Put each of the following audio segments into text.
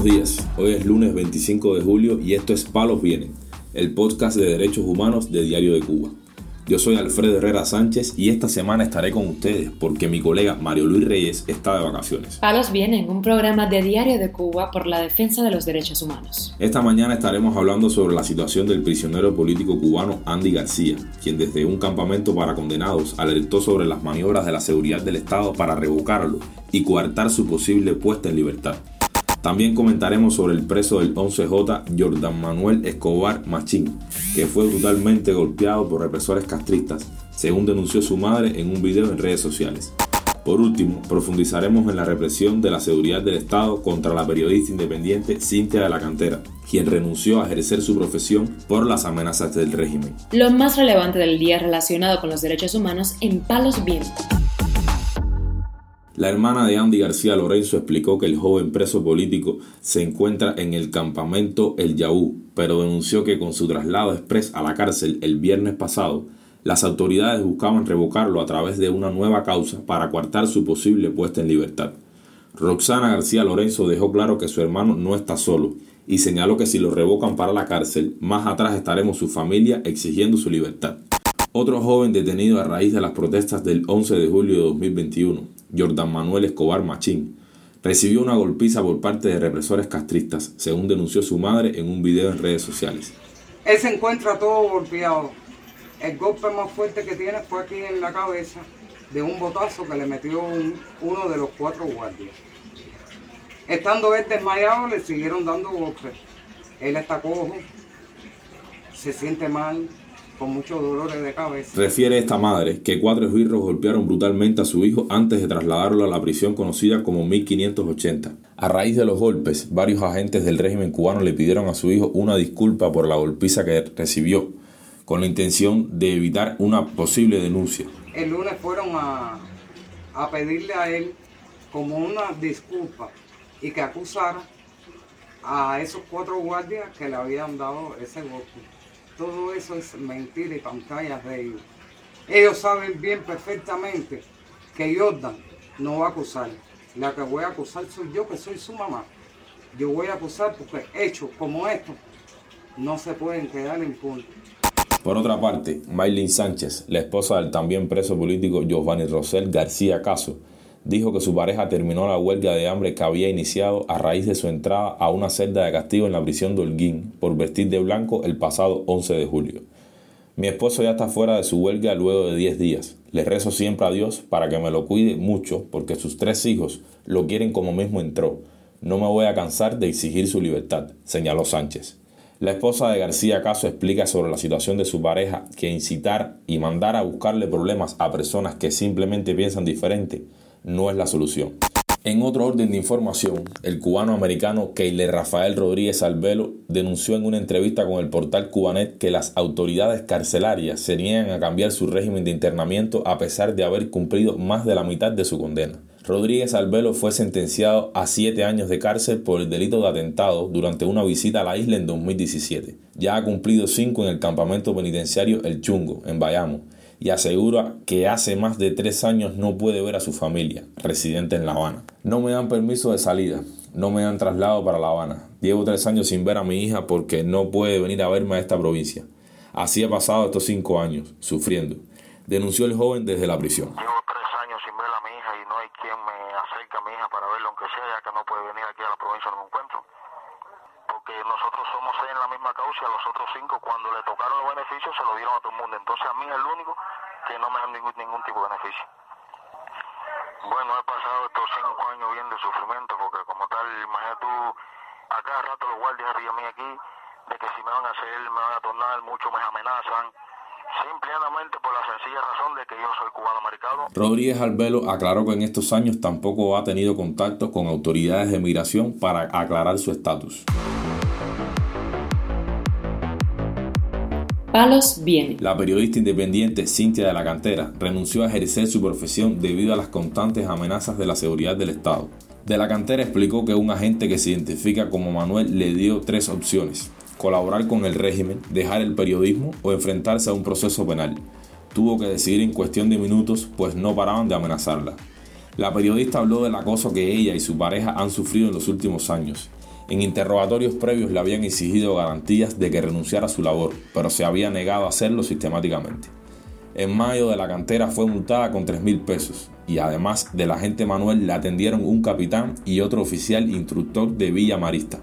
Buenos días, hoy es lunes 25 de julio y esto es Palos Vienen, el podcast de derechos humanos de Diario de Cuba. Yo soy Alfredo Herrera Sánchez y esta semana estaré con ustedes porque mi colega Mario Luis Reyes está de vacaciones. Palos Vienen, un programa de Diario de Cuba por la defensa de los derechos humanos. Esta mañana estaremos hablando sobre la situación del prisionero político cubano Andy García, quien desde un campamento para condenados alertó sobre las maniobras de la seguridad del Estado para revocarlo y coartar su posible puesta en libertad. También comentaremos sobre el preso del 11J Jordan Manuel Escobar Machín, que fue brutalmente golpeado por represores castristas, según denunció su madre en un video en redes sociales. Por último, profundizaremos en la represión de la seguridad del Estado contra la periodista independiente Cintia de la Cantera, quien renunció a ejercer su profesión por las amenazas del régimen. Lo más relevante del día relacionado con los derechos humanos en Palos Vientos. La hermana de Andy García Lorenzo explicó que el joven preso político se encuentra en el campamento El Yaú, pero denunció que con su traslado express a la cárcel el viernes pasado, las autoridades buscaban revocarlo a través de una nueva causa para coartar su posible puesta en libertad. Roxana García Lorenzo dejó claro que su hermano no está solo y señaló que si lo revocan para la cárcel, más atrás estaremos su familia exigiendo su libertad. Otro joven detenido a raíz de las protestas del 11 de julio de 2021 Jordan Manuel Escobar Machín, recibió una golpiza por parte de represores castristas, según denunció su madre en un video en redes sociales. Él se encuentra todo golpeado. El golpe más fuerte que tiene fue aquí en la cabeza de un botazo que le metió uno de los cuatro guardias. Estando él desmayado, le siguieron dando golpes. Él está cojo, se siente mal, con muchos dolores de cabeza. Refiere esta madre que cuatro esbirros golpearon brutalmente a su hijo antes de trasladarlo a la prisión conocida como 1580. A raíz de los golpes, varios agentes del régimen cubano le pidieron a su hijo una disculpa por la golpiza que recibió, con la intención de evitar una posible denuncia. El lunes fueron a, a pedirle a él como una disculpa y que acusara a esos cuatro guardias que le habían dado ese golpe todo eso es mentira y pantallas de ellos. Ellos saben bien perfectamente que Jordan no va a acusar. La que voy a acusar soy yo, que soy su mamá. Yo voy a acusar porque hechos como estos no se pueden quedar punto. Por otra parte, Maylin Sánchez, la esposa del también preso político Giovanni Rosel García Caso, dijo que su pareja terminó la huelga de hambre que había iniciado a raíz de su entrada a una celda de castigo en la prisión de Holguín por vestir de blanco el pasado 11 de julio. Mi esposo ya está fuera de su huelga luego de 10 días. Le rezo siempre a Dios para que me lo cuide mucho porque sus tres hijos lo quieren como mismo entró. No me voy a cansar de exigir su libertad, señaló Sánchez. La esposa de García Caso explica sobre la situación de su pareja que incitar y mandar a buscarle problemas a personas que simplemente piensan diferente no es la solución. En otro orden de información, el cubano americano Keile Rafael Rodríguez Albelo denunció en una entrevista con el portal Cubanet que las autoridades carcelarias se niegan a cambiar su régimen de internamiento a pesar de haber cumplido más de la mitad de su condena. Rodríguez Albelo fue sentenciado a siete años de cárcel por el delito de atentado durante una visita a la isla en 2017. Ya ha cumplido cinco en el campamento penitenciario El Chungo, en Bayamo, y asegura que hace más de tres años no puede ver a su familia, residente en La Habana. No me dan permiso de salida, no me dan traslado para La Habana. Llevo tres años sin ver a mi hija porque no puede venir a verme a esta provincia. Así ha pasado estos cinco años, sufriendo. Denunció el joven desde la prisión. Llevo tres años sin ver a mi hija y no hay quien me acerque a mi hija para verla aunque sea, ya que no puede venir aquí a la provincia donde me encuentro porque nosotros somos seis en la misma causa, los otros cinco cuando le tocaron los beneficios se lo dieron a todo el mundo. Entonces a mí es el único que no me dan ningún, ningún tipo de beneficio. Bueno, he pasado estos cinco años bien de sufrimiento porque como tal, imagínate tú, a cada rato los guardias arriba mí aquí, de que si me van a hacer, me van a tornar, muchos me amenazan. Simplemente por la sencilla razón de que yo soy cubano americano. Rodríguez Albelo aclaró que en estos años tampoco ha tenido contacto con autoridades de migración para aclarar su estatus. Palos viene. La periodista independiente Cintia de la Cantera renunció a ejercer su profesión debido a las constantes amenazas de la seguridad del Estado. De la Cantera explicó que un agente que se identifica como Manuel le dio tres opciones. Colaborar con el régimen, dejar el periodismo o enfrentarse a un proceso penal. Tuvo que decidir en cuestión de minutos, pues no paraban de amenazarla. La periodista habló del acoso que ella y su pareja han sufrido en los últimos años En interrogatorios previos le habían exigido garantías de que renunciara a su labor, pero se había negado a hacerlo sistemáticamente. En mayo de la cantera fue multada con 3 mil pesos y además del agente Manuel le atendieron un capitán y otro oficial instructor de Villa Marista.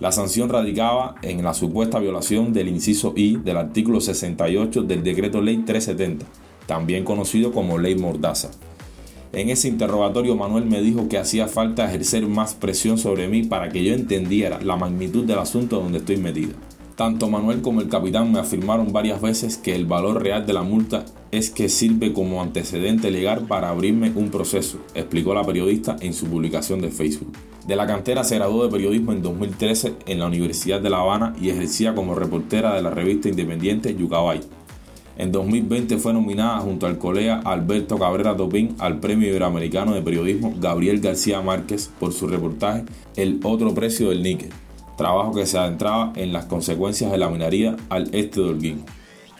La sanción radicaba en la supuesta violación del inciso I del artículo 68 del decreto ley 370, también conocido como ley Mordaza. En ese interrogatorio Manuel me dijo que hacía falta ejercer más presión sobre mí para que yo entendiera la magnitud del asunto donde estoy metido. Tanto Manuel como el capitán me afirmaron varias veces que el valor real de la multa es que sirve como antecedente legal para abrirme un proceso, explicó la periodista en su publicación de Facebook. De la cantera se graduó de periodismo en 2013 en la Universidad de La Habana y ejercía como reportera de la revista independiente Yucabay. En 2020 fue nominada junto al colega Alberto Cabrera Topín al Premio Iberoamericano de Periodismo Gabriel García Márquez por su reportaje El otro precio del níquel, trabajo que se adentraba en las consecuencias de la minería al este de Holguín.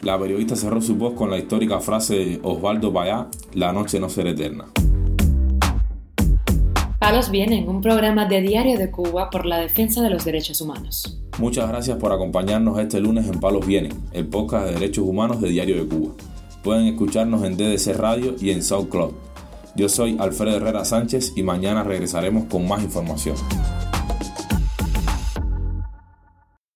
La periodista cerró su voz con la histórica frase de Osvaldo Payá, La noche no será eterna. Palos Vienen, un programa de Diario de Cuba por la defensa de los derechos humanos. Muchas gracias por acompañarnos este lunes en Palos Vienen, el podcast de derechos humanos de Diario de Cuba. Pueden escucharnos en DDC Radio y en SoundCloud. Yo soy Alfredo Herrera Sánchez y mañana regresaremos con más información.